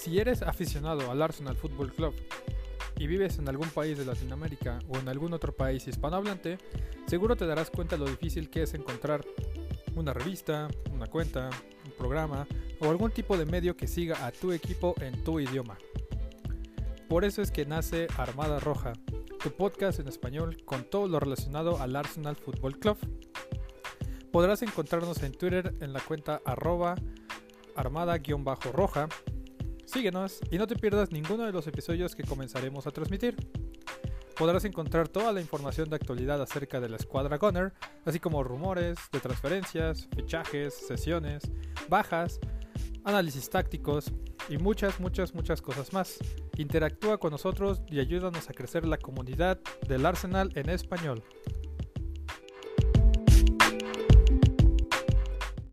Si eres aficionado al Arsenal Football Club y vives en algún país de Latinoamérica o en algún otro país hispanohablante, seguro te darás cuenta lo difícil que es encontrar una revista, una cuenta, un programa o algún tipo de medio que siga a tu equipo en tu idioma. Por eso es que nace Armada Roja, tu podcast en español con todo lo relacionado al Arsenal Football Club. Podrás encontrarnos en Twitter en la cuenta arroba armada-roja Síguenos y no te pierdas ninguno de los episodios que comenzaremos a transmitir. Podrás encontrar toda la información de actualidad acerca de la escuadra Gunner, así como rumores de transferencias, fichajes, sesiones, bajas, análisis tácticos y muchas, muchas, muchas cosas más. Interactúa con nosotros y ayúdanos a crecer la comunidad del Arsenal en español.